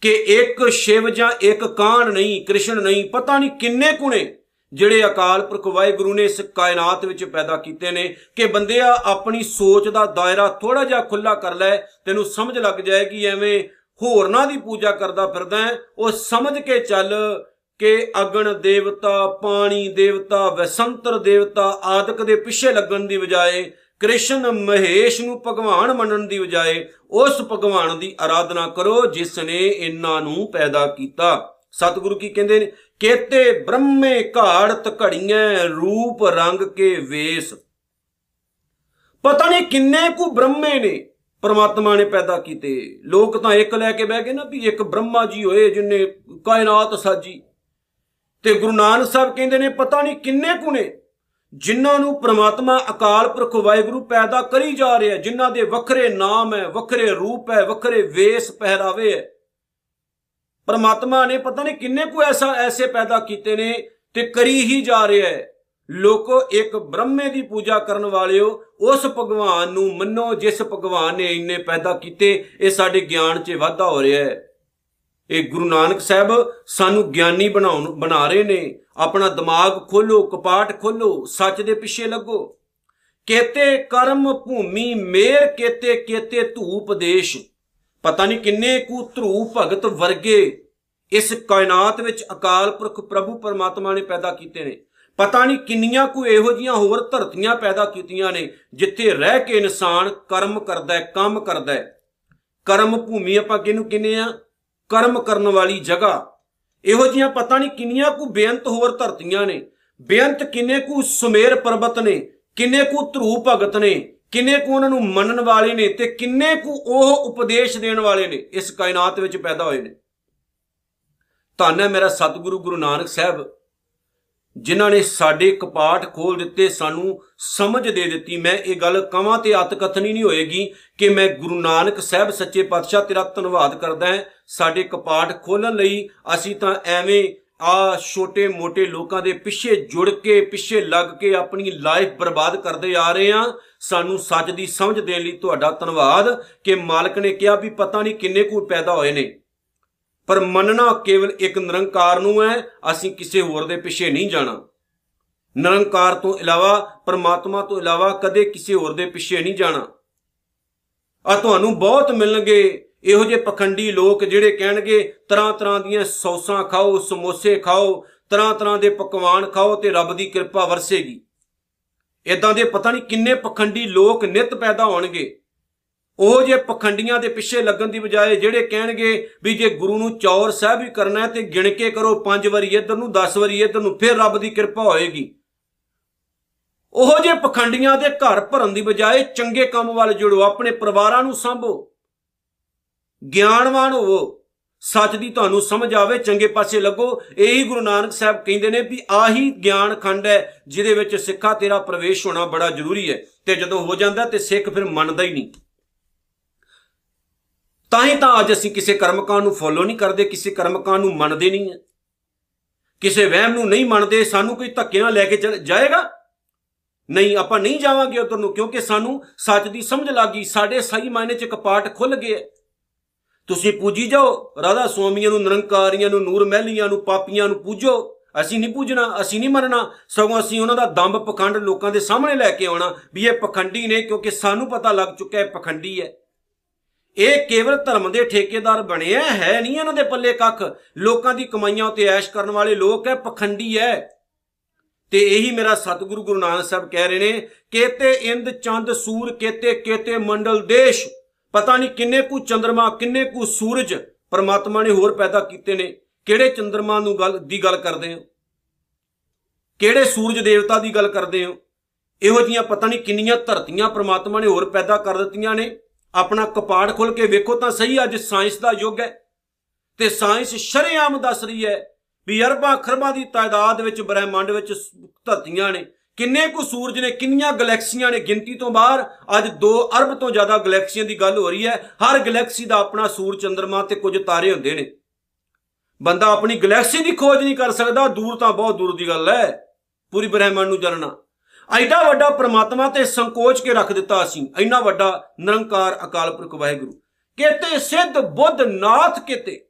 ਕਿ ਇੱਕ ਸ਼ਿਵ ਜਾਂ ਇੱਕ ਕਾਨ ਨਹੀਂ, ਕ੍ਰਿਸ਼ਨ ਨਹੀਂ, ਪਤਾ ਨਹੀਂ ਕਿੰਨੇ ਕੁਣੇ ਜਿਹੜੇ ਅਕਾਲ ਪੁਰਖ ਵਾਹਿਗੁਰੂ ਨੇ ਇਸ ਕਾਇਨਾਤ ਵਿੱਚ ਪੈਦਾ ਕੀਤੇ ਨੇ, ਕਿ ਬੰਦਿਆ ਆਪਣੀ ਸੋਚ ਦਾ ਦਾਇਰਾ ਥੋੜਾ ਜਿਹਾ ਖੁੱਲਾ ਕਰ ਲੈ, ਤੈਨੂੰ ਸਮਝ ਲੱਗ ਜਾਏਗੀ ਐਵੇਂ ਹੋਰਨਾਂ ਦੀ ਪੂਜਾ ਕਰਦਾ ਫਿਰਦਾ ਉਹ ਸਮਝ ਕੇ ਚੱਲ ਕਿ ਅਗਣ ਦੇਵਤਾ, ਪਾਣੀ ਦੇਵਤਾ, ਵਸੰਤਰ ਦੇਵਤਾ ਆਦਿਕ ਦੇ ਪਿੱਛੇ ਲੱਗਣ ਦੀ ਬਜਾਏ, ਕ੍ਰਿਸ਼ਨ ਮਹੇਸ਼ ਨੂੰ ਭਗਵਾਨ ਮੰਨਣ ਦੀ ਬਜਾਏ ਉਸ ਭਗਵਾਨ ਦੀ ਆਰਾਧਨਾ ਕਰੋ, ਜਿਸ ਨੇ ਇਹਨਾਂ ਨੂੰ ਪੈਦਾ ਕੀਤਾ। ਸਤਿਗੁਰੂ ਕੀ ਕਹਿੰਦੇ ਨੇ? ਕੇਤੇ ਬ੍ਰਹਮੇ ਘਾੜਤ ਘੜੀਆਂ ਰੂਪ ਰੰਗ ਕੇ ਵੇਸ। ਪਤਾ ਨਹੀਂ ਕਿੰਨੇ ਕੁ ਬ੍ਰਹਮੇ ਨੇ, ਪਰਮਾਤਮਾ ਨੇ ਪੈਦਾ ਕੀਤੇ। ਲੋਕ ਤਾਂ ਇੱਕ ਲੈ ਕੇ ਬਹਿ ਗਏ ਨਾ ਵੀ ਇੱਕ ਬ੍ਰਹਮਾ ਜੀ ਹੋਏ ਜਿਨੇ ਕਾਇਨਾਤ ਸਾਜੀ। ਤੇ ਗੁਰੂ ਨਾਨਕ ਸਾਹਿਬ ਕਹਿੰਦੇ ਨੇ, ਪਤਾ ਨਹੀਂ ਕਿੰਨੇ ਕੁ ਨੇ, ਜਿਨ੍ਹਾਂ ਨੂੰ ਪ੍ਰਮਾਤਮਾ ਅਕਾਲ ਪੁਰਖ ਵਾਹਿਗੁਰੂ ਪੈਦਾ ਕਰੀ ਜਾ ਰਿਹਾ, ਜਿਨ੍ਹਾਂ ਦੇ ਵੱਖਰੇ ਨਾਮ ਹੈ ਵੱਖਰੇ ਰੂਪ ਹੈ ਵੱਖਰੇ ਵੇਸ ਪਹਿਰਾਵੇ ਹੈ ਪਰਮਾਤਮਾ ਨੇ ਪਤਾ ਨਹੀਂ ਕਿੰਨੇ ਕੋ ਐਸਾ ਐਸੇ ਪੈਦਾ ਕੀਤੇ ਨੇ ਤੇ ਕਰੀ ਹੀ ਜਾ ਰਿਹਾ ਹੈ। ਲੋਕੋ, ਇੱਕ ਬ੍ਰਹਮੇ ਦੀ ਪੂਜਾ ਕਰਨ ਵਾਲਿਓ, ਉਸ ਭਗਵਾਨ ਨੂੰ ਮੰਨੋ ਜਿਸ ਭਗਵਾਨ ਨੇ ਇੰਨੇ ਪੈਦਾ ਕੀਤੇ, ਇਹ ਸਾਡੇ ਗਿਆਨ 'ਚ ਵਾਧਾ ਹੋ ਰਿਹਾ ਹੈ। ਇਹ ਗੁਰੂ ਨਾਨਕ ਸਾਹਿਬ ਸਾਨੂੰ ਗਿਆਨੀ ਬਣਾਉਣ, ਬਣਾ ਰਹੇ ਨੇ। ਆਪਣਾ ਦਿਮਾਗ ਖੋਲੋ, ਕਪਾਟ ਖੋਲੋ, ਸੱਚ ਦੇ ਪਿੱਛੇ ਲੱਗੋ। ਕੇਤੇ ਕਰਮ ਭੂਮੀ ਮੇਰ ਕੇਤੇ ਕੇਤੇ ਧੂਪ ਦੇਸ਼। ਪਤਾ ਨਹੀਂ ਕਿੰਨੇ ਕੁ ਧਰੂ ਭਗਤ ਵਰਗੇ ਇਸ ਕਾਇਨਾਤ ਵਿੱਚ ਅਕਾਲ ਪੁਰਖ ਪ੍ਰਭੂ ਪਰਮਾਤਮਾ ਨੇ ਪੈਦਾ ਕੀਤੇ ਨੇ। ਪਤਾ ਨਹੀਂ ਕਿੰਨੀਆਂ ਕੋ ਇਹੋ ਜੀਆਂ ਹੋਰ ਧਰਤੀਆਂ ਪੈਦਾ ਕੀਤੀਆਂ ਨੇ, ਜਿੱਥੇ ਰਹਿ ਕੇ ਇਨਸਾਨ ਕਰਮ ਕਰਦਾ ਹੈ, ਕੰਮ ਕਰਦਾ ਹੈ। ਕਰਮ ਭੂਮੀ ਆਪਾਂ ਕਿਹਨੂੰ ਕਹਿੰਦੇ ਆ ਕਰਮ ਕਰਨ ਵਾਲੀ ਜਗ੍ਹਾ। ਇਹੋ ਜੀਆਂ ਪਤਾ ਨਹੀਂ ਕਿੰਨੀਆਂ ਕੋ ਬੇਅੰਤ ਹੋਰ ਧਰਤੀਆਂ ਨੇ। ਬੇਅੰਤ ਕਿੰਨੇ ਕੋ ਸੁਮੇਰ ਪਰਬਤ ਨੇ, ਕਿੰਨੇ ਕੋ ਧਰੂ ਭਗਤ ਨੇ। ਕਿੰਨੇ ਕੋ ਉਹਨਾਂ ਨੂੰ ਮੰਨਣ ਵਾਲੇ ਨੇ ਤੇ ਕਿੰਨੇ ਕੋ ਉਹ ਉਪਦੇਸ਼ ਦੇਣ ਵਾਲੇ ਨੇ, ਇਸ ਕਾਇਨਾਤ ਵਿੱਚ ਪੈਦਾ ਹੋਏ ਨੇ। ਧੰਨ ਹੈ ਮੇਰਾ ਸਤਿਗੁਰੂ ਗੁਰੂ ਨਾਨਕ ਸਾਹਿਬ, ਜਿਨ੍ਹਾਂ ਨੇ ਸਾਡੇ ਕਪਾਟ ਖੋਲ ਦਿੱਤੇ, ਸਾਨੂੰ ਸਮਝ ਦੇ ਦਿੱਤੀ। ਮੈਂ ਇਹ ਗੱਲ ਕਵਾਂ ਤੇ ਅਤਕਥਨੀ ਨਹੀਂ ਹੋਏਗੀ ਕਿ ਮੈਂ ਗੁਰੂ ਨਾਨਕ ਸਾਹਿਬ ਸੱਚੇ ਪਾਤਸ਼ਾਹ ਤੇਰਾ ਧੰਨਵਾਦ ਕਰਦਾ ਹਾਂ। ਸਾਡੇ ਕਪਾਟ ਖੋਲਣ ਲਈ ਅਸੀਂ ਤਾਂ ਐਵੇਂ ਆ ਛੋਟੇ-ਮੋਟੇ ਲੋਕਾਂ ਦੇ ਪਿੱਛੇ ਜੁੜ ਕੇ, ਪਿੱਛੇ ਲੱਗ ਕੇ ਆਪਣੀ ਲਾਈਫ ਬਰਬਾਦ ਕਰਦੇ ਆ ਰਹੇ ਆ ਸਾਨੂੰ ਸੱਚ ਦੀ ਸਮਝ ਦੇਣ ਲਈ ਤੁਹਾਡਾ ਧੰਨਵਾਦ ਕਿ ਮਾਲਕ ਨੇ ਕਿਹਾ ਵੀ ਪਤਾ ਨਹੀਂ ਕਿੰਨੇ ਕੁ ਪੈਦਾ ਹੋਏ ਨੇ। ਪਰ ਮੰਨਣਾ ਕੇਵਲ ਇੱਕ ਨਿਰੰਕਾਰ ਨੂੰ ਹੈ, ਅਸੀਂ ਕਿਸੇ ਹੋਰ ਦੇ ਪਿੱਛੇ ਨਹੀਂ ਜਾਣਾ। ਨਿਰੰਕਾਰ ਤੋਂ ਇਲਾਵਾ, ਪਰਮਾਤਮਾ ਤੋਂ ਇਲਾਵਾ ਕਦੇ ਕਿਸੇ ਹੋਰ ਦੇ ਪਿੱਛੇ ਨਹੀਂ ਜਾਣਾ। ਆ ਤੁਹਾਨੂੰ ਬਹੁਤ ਮਿਲਣਗੇ। ਇਹੋ ਜਿਹੇ ਪਖੰਡੀ ਲੋਕ ਜਿਹੜੇ ਕਹਿਣਗੇ, ਤਰ੍ਹਾਂ ਤਰ੍ਹਾਂ ਦੀਆਂ ਸੌਸਾਂ ਖਾਓ, ਸਮੋਸੇ ਖਾਓ, ਤਰ੍ਹਾਂ ਤਰ੍ਹਾਂ ਦੇ ਪਕਵਾਨ ਖਾਓ ਤੇ ਰੱਬ ਦੀ ਕਿਰਪਾ ਵਰਸੇਗੀ। ਇਦਾਂ ਦੇ ਪਤਾ ਨਹੀਂ ਕਿੰਨੇ ਪਖੰਡੀ ਲੋਕ ਨਿਤ ਪੈਦਾ ਹੋਣਗੇ। ਉਹ ਜੇ ਪਖੰਡੀਆਂ ਦੇ ਪਿੱਛੇ ਲੱਗਣ ਦੀ ਬਜਾਏ ਜਿਹੜੇ ਕਹਿਣਗੇ ਵੀ ਜੇ ਗੁਰੂ ਨੂੰ ਚੌਰ ਸਾਹਿਬ ਵੀ ਕਰਨਾ ਹੈ ਤੇ ਗਿਣ ਕੇ ਕਰੋ 5 ਵਾਰੀ ਇੱਧਰ ਨੂੰ 10 ਵਾਰੀ ਇੱਧਰ ਨੂੰ, ਫਿਰ ਰੱਬ ਦੀ ਕਿਰਪਾ ਹੋਏਗੀ। ਉਹ ਜੇ ਪਖੰਡੀਆਂ ਦੇ ਘਰ ਭਰਨ ਦੀ ਬਜਾਏ ਚੰਗੇ ਕੰਮ ਵੱਲ ਜੁੜੋ, ਆਪਣੇ ਪਰਿਵਾਰਾਂ ਨੂੰ ਸੰਭੋ। ਗਿਆਨਵਾਨ ਹੋਵੋ। ਸੱਚ ਦੀ ਤੁਹਾਨੂੰ ਸਮਝ ਆਵੇ, ਚੰਗੇ ਪਾਸੇ ਲੱਗੋ। ਇਹੀ ਗੁਰੂ ਨਾਨਕ ਸਾਹਿਬ ਕਹਿੰਦੇ ਨੇ ਵੀ ਆਹੀ ਗਿਆਨ ਖੰਡ ਹੈ, ਜਿਹਦੇ ਵਿੱਚ ਸਿੱਖਾ ਤੇਰਾ ਪ੍ਰਵੇਸ਼ ਹੋਣਾ ਬੜਾ ਜ਼ਰੂਰੀ ਹੈ। ਤੇ ਜਦੋਂ ਹੋ ਜਾਂਦਾ ਤੇ ਸਿੱਖ ਫਿਰ ਮੰਨਦਾ ਹੀ ਨਹੀਂ। ਤਾਂ ਹੀ ਤਾਂ ਅੱਜ ਅਸੀਂ ਕਿਸੇ ਕਰਮਕਾਂਡ ਨੂੰ ਫੋਲੋ ਨਹੀਂ ਕਰਦੇ, ਕਿਸੇ ਕਰਮਕਾਂਡ ਨੂੰ ਮੰਨਦੇ ਨਹੀਂ ਹੈ। ਕਿਸੇ ਵਹਿਮ ਨੂੰ ਨਹੀਂ ਮੰਨਦੇ, ਸਾਨੂੰ ਕੋਈ ਧੱਕੇ ਨਾਲ ਲੈ ਕੇ ਜਾਏਗਾ? ਨਹੀਂ, ਆਪਾਂ ਨਹੀਂ ਜਾਵਾਂਗੇ ਉਧਰ ਨੂੰ, ਕਿਉਂਕਿ ਸਾਨੂੰ ਸੱਚ ਦੀ ਸਮਝ ਲੱਗੀ ਸਾਡੇ ਸਹੀ ਮਾਇਨੇ 'ਚ ਕਪਾਟ ਖੁੱਲ ਗਏ ਤੁਸੀਂ ਪੂਜੀ ਜਾਓ, ਰਾਧਾ ਸੁਆਮੀਆਂ ਨੂੰ, ਨਿਰੰਕਾਰੀਆਂ ਨੂੰ, ਨੂਰ ਮਹਿਲੀਆਂ ਨੂੰ, ਪਾਪੀਆਂ ਨੂੰ ਪੂਜੋ। ਅਸੀਂ ਨਹੀਂ ਪੂਜਣਾ, ਅਸੀਂ ਨਹੀਂ ਮੰਨਣਾ ਸਗੋਂ ਅਸੀਂ ਉਹਨਾਂ ਦਾ ਦੰਬ ਪਖੰਡ ਲੋਕਾਂ ਦੇ ਸਾਹਮਣੇ ਲੈ ਕੇ ਆਉਣਾ ਵੀ ਇਹ ਪਖੰਡੀ ਨੇ, ਕਿਉਂਕਿ ਸਾਨੂੰ ਪਤਾ ਲੱਗ ਚੁੱਕਾ ਹੈ ਪਖੰਡੀ ਹੈ। ਇਹ ਕੇਵਲ ਧਰਮ ਦੇ ਠੇਕੇਦਾਰ ਬਣਿਆ ਹੈ ਨਹੀਂ ਇਹਨਾਂ ਦੇ ਪੱਲੇ ਕੱਖ। ਲੋਕਾਂ ਦੀ ਕਮਾਈਆਂ ਉਤੇ ਐਸ਼ ਕਰਨ ਵਾਲੇ ਲੋਕ ਹੈ, ਪਖੰਡੀ ਹੈ। ਤੇ ਇਹੀ ਮੇਰਾ ਸਤਿਗੁਰੂ ਗੁਰੂ ਨਾਨਕ ਸਾਹਿਬ ਕਹਿ ਰਹੇ ਨੇ, ਕੇਤੇ ਇੰਦ ਚੰਦ ਸੂਰ, ਕੇਤੇ ਕੇਤੇ ਮੰਡਲ ਦੇਸ਼। ਪਤਾ ਨਹੀਂ ਕਿੰਨੇ ਕੁ ਚੰ드ਰਮਾ ਕਿੰਨੇ ਕੁ ਸੂਰਜ ਪਰਮਾਤਮਾ ਨੇ ਹੋਰ ਪੈਦਾ ਕੀਤੇ ਨੇ। ਕਿਹੜੇ ਚੰ드ਰਮਾ ਨੂੰ ਗੱਲ, ਦੀ ਗੱਲ ਕਰਦੇ ਹੋ? ਕਿਹੜੇ ਸੂਰਜ ਦੇਵਤਾ ਦੀ ਗੱਲ ਕਰਦੇ ਹੋ? ਇਹੋ ਜੀਆਂ ਪਤਾ ਨਹੀਂ ਕਿੰਨੀਆਂ ਧਰਤੀਆਂ ਪਰਮਾਤਮਾ ਨੇ ਹੋਰ ਪੈਦਾ ਕਰ ਦਿੱਤੀਆਂ ਨੇ। ਆਪਣਾ ਕਪਾੜ ਖੋਲ ਕੇ ਵੇਖੋ ਤਾਂ ਸਹੀ, ਅੱਜ ਸਾਇੰਸ ਦਾ ਯੁੱਗ ਹੈ। ਤੇ ਸਾਇੰਸ ਸ਼ਰੇਆਮ ਦੱਸ ਰਹੀ ਹੈ ਵੀ ਅਰਬਾਂ ਖਰਬਾਂ ਦੀ ਤਾਦਾਦ ਵਿੱਚ, ਬ੍ਰਹਿਮੰਡ ਵਿੱਚ ਧਰਤੀਆਂ ਨੇ। ਕਿੰਨੇ ਕੁ ਸੂਰਜ ਨੇ, ਕਿੰਨੀਆਂ ਗੈਲੈਕਸੀਆਂ ਨੇ ਗਿਣਤੀ ਤੋਂ ਬਾਹਰ? ਅੱਜ 2 ਅਰਬ ਤੋਂ ਜ਼ਿਆਦਾ ਗੈਲੈਕਸੀਆਂ ਦੀ ਗੱਲ ਹੋ ਰਹੀ ਹੈ। ਹਰ ਗੈਲੈਕਸੀ ਦਾ ਆਪਣਾ ਸੂਰਜ ਚੰ드ਰਮਾ ਤੇ ਕੁਝ ਤਾਰੇ ਹੁੰਦੇ ਨੇ। ਬੰਦਾ ਆਪਣੀ ਗੈਲੈਕਸੀ ਦੀ ਖੋਜ ਨਹੀਂ ਕਰ ਸਕਦਾ। ਦੂਰ ਤਾਂ ਬਹੁਤ ਦੂਰ ਦੀ ਗੱਲ ਹੈ। ਪੂਰੀ ਬ੍ਰਹਿਮੰਡ ਨੂੰ ਜਾਣਨਾ। ਐਡਾ ਵੱਡਾ ਪ੍ਰਮਾਤਮਾ ਤੇ ਸੰਕੋਚ ਕੇ ਰੱਖ ਦਿੱਤਾ ਅਸੀਂ। ਇੰਨਾ ਵੱਡਾ ਨਿਰੰਕਾਰ ਅਕਾਲ ਪੁਰਖ ਵਾਹਿਗੁਰੂ। ਕਿਤੇ ਸਿੱਧ ਬੁੱਧ ਨਾਥ ਕਿਤੇ।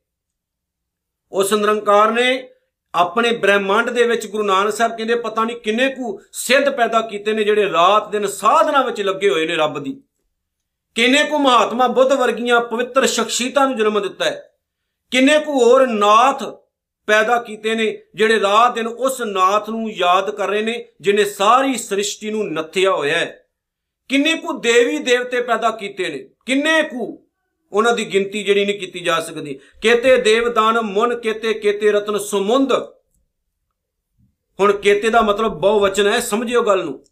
ਉਸ ਨਿਰੰਕਾਰ ਨੇ ਆਪਣੇ ਬ੍ਰਹਿਮੰਡ ਦੇ ਵਿੱਚ ਗੁਰੂ ਨਾਨਕ ਸਾਹਿਬ ਕਹਿੰਦੇ, ਪਤਾ ਨਹੀਂ ਕਿੰਨੇ ਕੁ ਸਿੱਧ ਪੈਦਾ ਕੀਤੇ ਨੇ ਜਿਹੜੇ ਰਾਤ ਦਿਨ ਸਾਧਨਾ ਵਿੱਚ ਲੱਗੇ ਹੋਏ ਨੇ ਰੱਬ ਦੀ। ਕਿੰਨੇ ਕੁ ਮਹਾਤਮਾ ਬੁੱਧ ਵਰਗੀਆਂ ਪਵਿੱਤਰ ਸ਼ਖਸੀਅਤਾਂ ਨੂੰ ਜਨਮ ਦਿੱਤਾ ਹੈ। ਕਿੰਨੇ ਕੁ ਹੋਰ ਨਾਥ ਪੈਦਾ ਕੀਤੇ ਨੇ ਜਿਹੜੇ ਰਾਤ ਦਿਨ ਉਸ ਨਾਥ ਨੂੰ ਯਾਦ ਕਰ ਰਹੇ ਨੇ, ਜਿਨੇ ਸਾਰੀ ਸ੍ਰਿਸ਼ਟੀ ਨੂੰ ਨੱਥਿਆ ਹੋਇਆ ਹੈ। ਕਿੰਨੇ ਕੁ ਦੇਵੀ ਦੇਵਤੇ ਪੈਦਾ ਕੀਤੇ ਨੇ, ਕਿੰਨੇ ਕੁ ਉਹਨਾਂ ਦੀ ਗਿਣਤੀ ਜਿਹੜੀ ਨਹੀਂ ਕੀਤੀ ਜਾ ਸਕਦੀ। ਕੇਤੇ ਦੇਵਦਾਨ, ਮਨ ਕੇਤੇ ਕੇਤੇ ਰਤਨ, ਸਮੁੰਦ। ਹੁਣ ਕੇਤੇ ਦਾ ਮਤਲਬ ਬਹੁ ਵਚਨ ਹੈ, ਸਮਝਿਓ ਗੱਲ ਨੂੰ।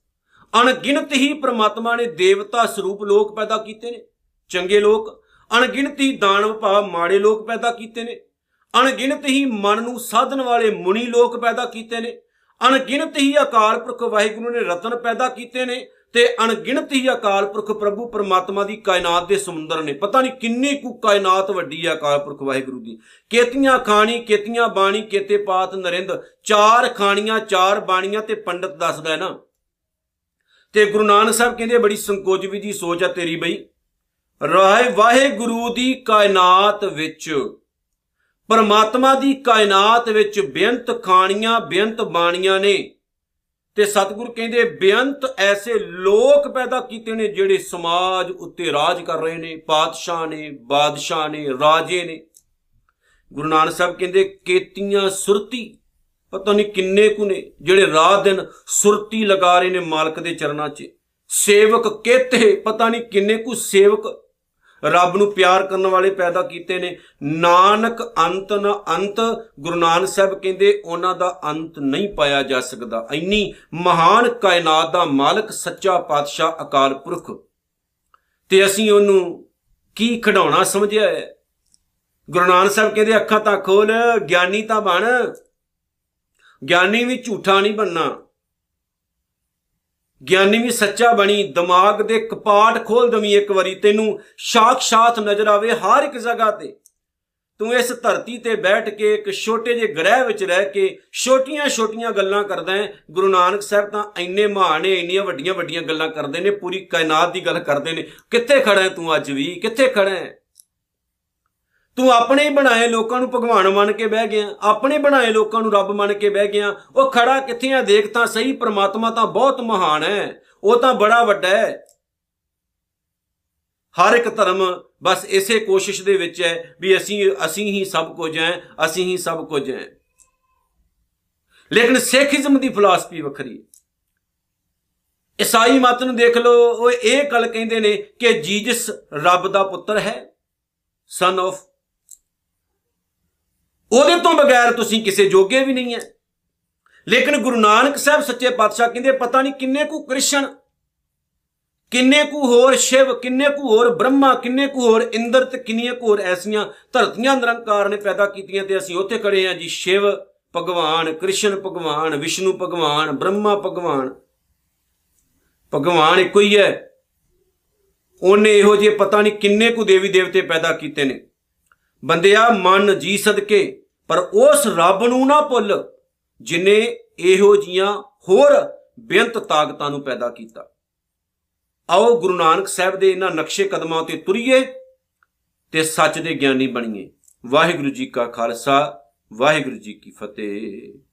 ਅਣਗਿਣਤ ਹੀ ਪ੍ਰਮਾਤਮਾ ਨੇ ਦੇਵਤਾ ਸਰੂਪ ਲੋਕ ਪੈਦਾ ਕੀਤੇ ਨੇ, ਚੰਗੇ ਲੋਕ। ਅਣਗਿਣਤ ਹੀ ਦਾਨਵ ਭਾਵ ਮਾੜੇ ਲੋਕ ਪੈਦਾ ਕੀਤੇ ਨੇ। ਅਣਗਿਣਤ ਹੀ ਮਨ ਨੂੰ ਸਾਧਨ ਵਾਲੇ ਮੁਨੀ ਲੋਕ ਪੈਦਾ ਕੀਤੇ ਨੇ। ਅਣਗਿਣਤ ਹੀ ਅਕਾਲ ਪੁਰਖ ਵਾਹਿਗੁਰੂ ਨੇ ਰਤਨ ਪੈਦਾ ਕੀਤੇ ਨੇ। ਤੇ ਅਣਗਿਣਤ ਹੀ ਅਕਾਲ ਪੁਰਖ ਪ੍ਰਭੂ ਪਰਮਾਤਮਾ ਦੀ ਕਾਇਨਾਤ ਦੇ ਸਮੁੰਦਰ ਨੇ। ਪਤਾ ਨਹੀਂ ਕਿੰਨੀ ਕੁ ਕਾਇਨਾਤ ਵੱਡੀ ਹੈ ਅਕਾਲ ਪੁਰਖ ਵਾਹਿਗੁਰੂ ਦੀ। ਕੇਤੀਆਂ ਖਾਣੀ, ਕੇਤੀਆਂ ਬਾਣੀ, ਕੇਤੇ ਪਾਤ ਨਰਿੰਦ, ਚਾਰ ਖਾਣੀਆਂ, ਚਾਰ ਬਾਣੀਆਂ ਤੇ ਪੰਡਤ ਦੱਸਦਾ ਹੈ ਨਾ। ਤੇ ਗੁਰੂ ਨਾਨਕ ਸਾਹਿਬ ਕਹਿੰਦੇ ਬੜੀ ਸੰਕੋਚ ਵੀ ਦੀ ਸੋਚ ਆ ਤੇਰੀ ਬਈ। ਰਾਏ ਵਾਹਿਗੁਰੂ ਦੀ ਕਾਇਨਾਤ ਵਿੱਚ, ਪਰਮਾਤਮਾ ਦੀ ਕਾਇਨਾਤ ਵਿੱਚ ਬੇਅੰਤ ਖਾਣੀਆਂ, ਬੇਅੰਤ ਬਾਣੀਆਂ ਨੇ। ਤੇ ਸਤਿਗੁਰ ਕਹਿੰਦੇ, ਬੇਅੰਤ ਐਸੇ ਲੋਕ ਪੈਦਾ ਕੀਤੇ ਨੇ ਜਿਹੜੇ ਸਮਾਜ ਉੱਤੇ ਰਾਜ ਕਰ ਰਹੇ ਨੇ। ਪਾਤਸ਼ਾਹ ਨੇ, ਬਾਦਸ਼ਾਹ ਨੇ, ਰਾਜੇ ਨੇ। ਗੁਰੂ ਨਾਨਕ ਸਾਹਿਬ ਕਹਿੰਦੇ, ਕੇਤੀਆਂ ਸੁਰਤੀ, ਪਤਾ ਨਹੀਂ ਕਿੰਨੇ ਕੁ ਨੇ, ਜਿਹੜੇ ਰਾਤ ਦਿਨ ਸੁਰਤੀ ਲਗਾ ਰਹੇ ਨੇ ਮਾਲਕ ਦੇ ਚਰਨਾਂ 'ਚ। ਸੇਵਕ ਕਿਤੇ, ਪਤਾ ਨਹੀਂ ਕਿੰਨੇ ਕੁ ਸੇਵਕ ਰੱਬ ਨੂੰ ਪਿਆਰ ਕਰਨ ਵਾਲੇ ਪੈਦਾ ਕੀਤੇ ਨੇ। ਨਾਨਕ ਅੰਤ ਨ ਅੰਤ, ਗੁਰੂ ਨਾਨਕ ਸਾਹਿਬ ਕਹਿੰਦੇ, ਉਹਨਾਂ ਦਾ ਅੰਤ ਨਹੀਂ ਪਾਇਆ ਜਾ ਸਕਦਾ। ਇੰਨੀ ਮਹਾਨ ਕਾਇਨਾਤ ਦਾ ਮਾਲਕ, ਸੱਚਾ ਪਾਤਸ਼ਾਹ, ਅਕਾਲ ਪੁਰਖ। ਤੇ ਅਸੀਂ ਉਹਨੂੰ ਕੀ ਖਡਾਉਣਾ ਸਮਝਿਆ ਹੈ? ਗੁਰੂ ਨਾਨਕ ਸਾਹਿਬ ਕਹਿੰਦੇ, ਅੱਖਾਂ ਤਾਂ ਖੋਲ, ਗਿਆਨੀ ਤਾਂ ਬਣ। ਗਿਆਨੀ ਵੀ ਝੂਠਾ ਨਹੀਂ ਬਣਨਾ। ਗਿਆਨੀ ਵੀ ਸੱਚਾ ਬਣੀ, ਦਿਮਾਗ ਦੇ ਕਪਾਟ ਖੋਲ ਦਵੀਂ ਇੱਕ ਵਾਰੀ, ਤੈਨੂੰ ਸਾਖਸ਼ਾਤ ਨਜ਼ਰ ਆਵੇ ਹਰ ਇੱਕ ਜਗ੍ਹਾ ਤੇ। ਤੂੰ ਇਸ ਧਰਤੀ ਤੇ ਬੈਠ ਕੇ ਇੱਕ ਛੋਟੇ ਜਿਹੇ ਗ੍ਰਹਿ ਵਿੱਚ ਰਹਿ ਕੇ ਛੋਟੀਆਂ-ਛੋਟੀਆਂ ਗੱਲਾਂ ਕਰਦਾ ਹੈ। ਗੁਰੂ ਨਾਨਕ ਸਾਹਿਬ ਤਾਂ ਇੰਨੇ ਮਹਾਨ ਨੇ, ਇੰਨੀਆਂ ਵੱਡੀਆਂ-ਵੱਡੀਆਂ ਗੱਲਾਂ ਕਰਦੇ ਨੇ, ਪੂਰੀ ਕਾਇਨਾਤ ਦੀ ਗੱਲ ਕਰਦੇ ਨੇ। ਕਿੱਥੇ ਖੜਾ ਹੈ ਤੂੰ ਅੱਜ ਵੀ? ਕਿੱਥੇ ਖੜਾ ਹੈ? ਤੂੰ ਆਪਣੇ ਹੀ ਬਣਾਏ ਲੋਕਾਂ ਨੂੰ ਭਗਵਾਨ ਮੰਨ ਕੇ ਬਹਿ ਗਿਆ, ਆਪਣੇ ਬਣਾਏ ਲੋਕਾਂ ਨੂੰ ਰੱਬ ਮੰਨ ਕੇ ਬਹਿ ਗਿਆ, ਉਹ ਖੜਾ ਕਿੱਥੇ ਆ? ਦੇਖ ਤਾਂ ਸਹੀ, ਪ੍ਰਮਾਤਮਾ ਤਾਂ ਬਹੁਤ ਮਹਾਨ ਹੈ, ਉਹ ਤਾਂ ਬੜਾ ਵੱਡਾ ਹੈ। ਹਰ ਇੱਕ ਧਰਮ ਬਸ ਇਸੇ ਕੋਸ਼ਿਸ਼ ਦੇ ਵਿੱਚ ਹੈ ਵੀ ਅਸੀਂ ਅਸੀਂ ਹੀ ਸਭ ਕੁਝ ਹੈ, ਅਸੀਂ ਹੀ ਸਭ ਕੁਝ ਹੈ। ਲੇਕਿਨ ਸਿੱਖੀਜ਼ਮ ਦੀ ਫਿਲਾਸਫੀ ਵੱਖਰੀ ਹੈ। ਈਸਾਈ ਮਤ ਨੂੰ ਦੇਖ ਲਓ, ਉਹ ਇਹ ਗੱਲ ਕਹਿੰਦੇ ਨੇ ਕਿ ਜੀਸਸ ਰੱਬ ਦਾ ਪੁੱਤਰ ਹੈ ਸਨ ਆਫ ਉਹਦੇ ਤੋਂ ਬਗੈਰ ਤੁਸੀਂ ਕਿਸੇ ਜੋਗੇ ਵੀ ਨਹੀਂ ਹੈ ਲੇਕਿਨ ਗੁਰੂ ਨਾਨਕ ਸਾਹਿਬ ਸੱਚੇ ਪਾਤਸ਼ਾਹ ਕਹਿੰਦੇ, ਪਤਾ ਨਹੀਂ ਕਿੰਨੇ ਕੁ ਕ੍ਰਿਸ਼ਨ, ਕਿੰਨੇ ਕੁ ਹੋਰ ਸ਼ਿਵ, ਕਿੰਨੇ ਕੁ ਹੋਰ ਬ੍ਰਹਮਾ, ਕਿੰਨੇ ਕੁ ਹੋਰ ਇੰਦਰ ਤੇ ਕਿੰਨੀਆਂ ਕੁ ਹੋਰ ਐਸੀਆਂ ਧਰਤੀਆਂ ਨਿਰੰਕਾਰ ਨੇ ਪੈਦਾ ਕੀਤੀਆਂ ਤੇ ਅਸੀਂ ਉੱਥੇ ਖੜੇ ਆ ਜੀ, ਸ਼ਿਵ ਭਗਵਾਨ, ਕ੍ਰਿਸ਼ਨ ਭਗਵਾਨ, ਵਿਸ਼ਨੂੰ ਭਗਵਾਨ, ਬ੍ਰਹਮਾ ਭਗਵਾਨ। ਭਗਵਾਨ ਇੱਕੋ ਹੀ ਹੈ ਉਹਨੇ ਇਹੋ ਜਿਹੇ ਪਤਾ ਨਹੀਂ ਕਿੰਨੇ ਕੁ ਦੇਵੀ ਦੇਵਤੇ ਪੈਦਾ ਕੀਤੇ ਨੇ। ਬੰਦਿਆ, ਮਨ ਜੀ ਸਦਕੇ, ਪਰ ਉਸ ਰੱਬ ਨੂੰ ਨਾ ਭੁੱਲ, ਜਿਨੇ ਇਹੋ ਜੀਆਂ ਹੋਰ ਬੇਅੰਤ ਤਾਕਤਾਂ ਨੂੰ ਪੈਦਾ ਕੀਤਾ। ਆਓ ਗੁਰੂ ਨਾਨਕ ਸਾਹਿਬ ਦੇ ਇਹਨਾਂ ਨਕਸ਼ੇ ਕਦਮਾਂ ਤੇ ਤੁਰੀਏ ਤੇ ਸੱਚ ਦੇ ਗਿਆਨੀ ਬਣੀਏ। ਵਾਹਿਗੁਰੂ ਜੀ ਕਾ ਖਾਲਸਾ, ਵਾਹਿਗੁਰੂ ਜੀ ਕੀ ਫਤਿਹ।